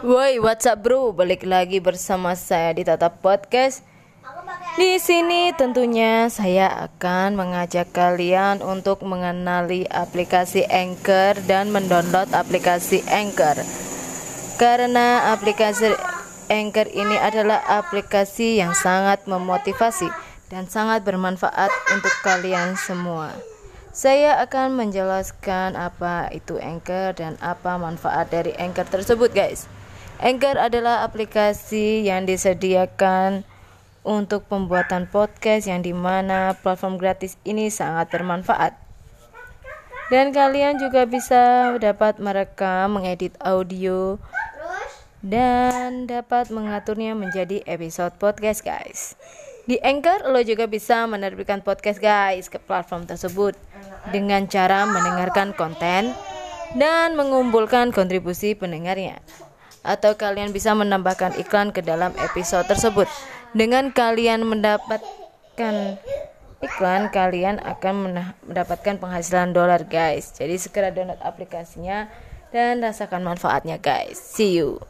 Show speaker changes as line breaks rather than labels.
Woi, what's up bro? Balik lagi bersama saya di Tata Podcast. Di sini tentunya saya akan mengajak kalian untuk mengenali aplikasi Anchor dan mendownload aplikasi Anchor. Karena aplikasi Anchor ini adalah aplikasi yang sangat memotivasi dan sangat bermanfaat untuk kalian semua. Saya akan menjelaskan apa itu Anchor dan apa manfaat dari Anchor tersebut, guys. Anchor adalah aplikasi yang disediakan untuk pembuatan podcast yang di mana platform gratis ini sangat bermanfaat. Dan kalian juga bisa dapat merekam, mengedit audio, dan dapat mengaturnya menjadi episode podcast, guys. Di Anchor, lo juga bisa menerbitkan podcast, guys, ke platform tersebut dengan cara mendengarkan konten dan mengumpulkan kontribusi pendengarnya. Atau kalian bisa menambahkan iklan ke dalam episode tersebut. Dengan kalian mendapatkan iklan, kalian akan mendapatkan penghasilan dolar, guys. Jadi segera download aplikasinya dan rasakan manfaatnya, guys. See you.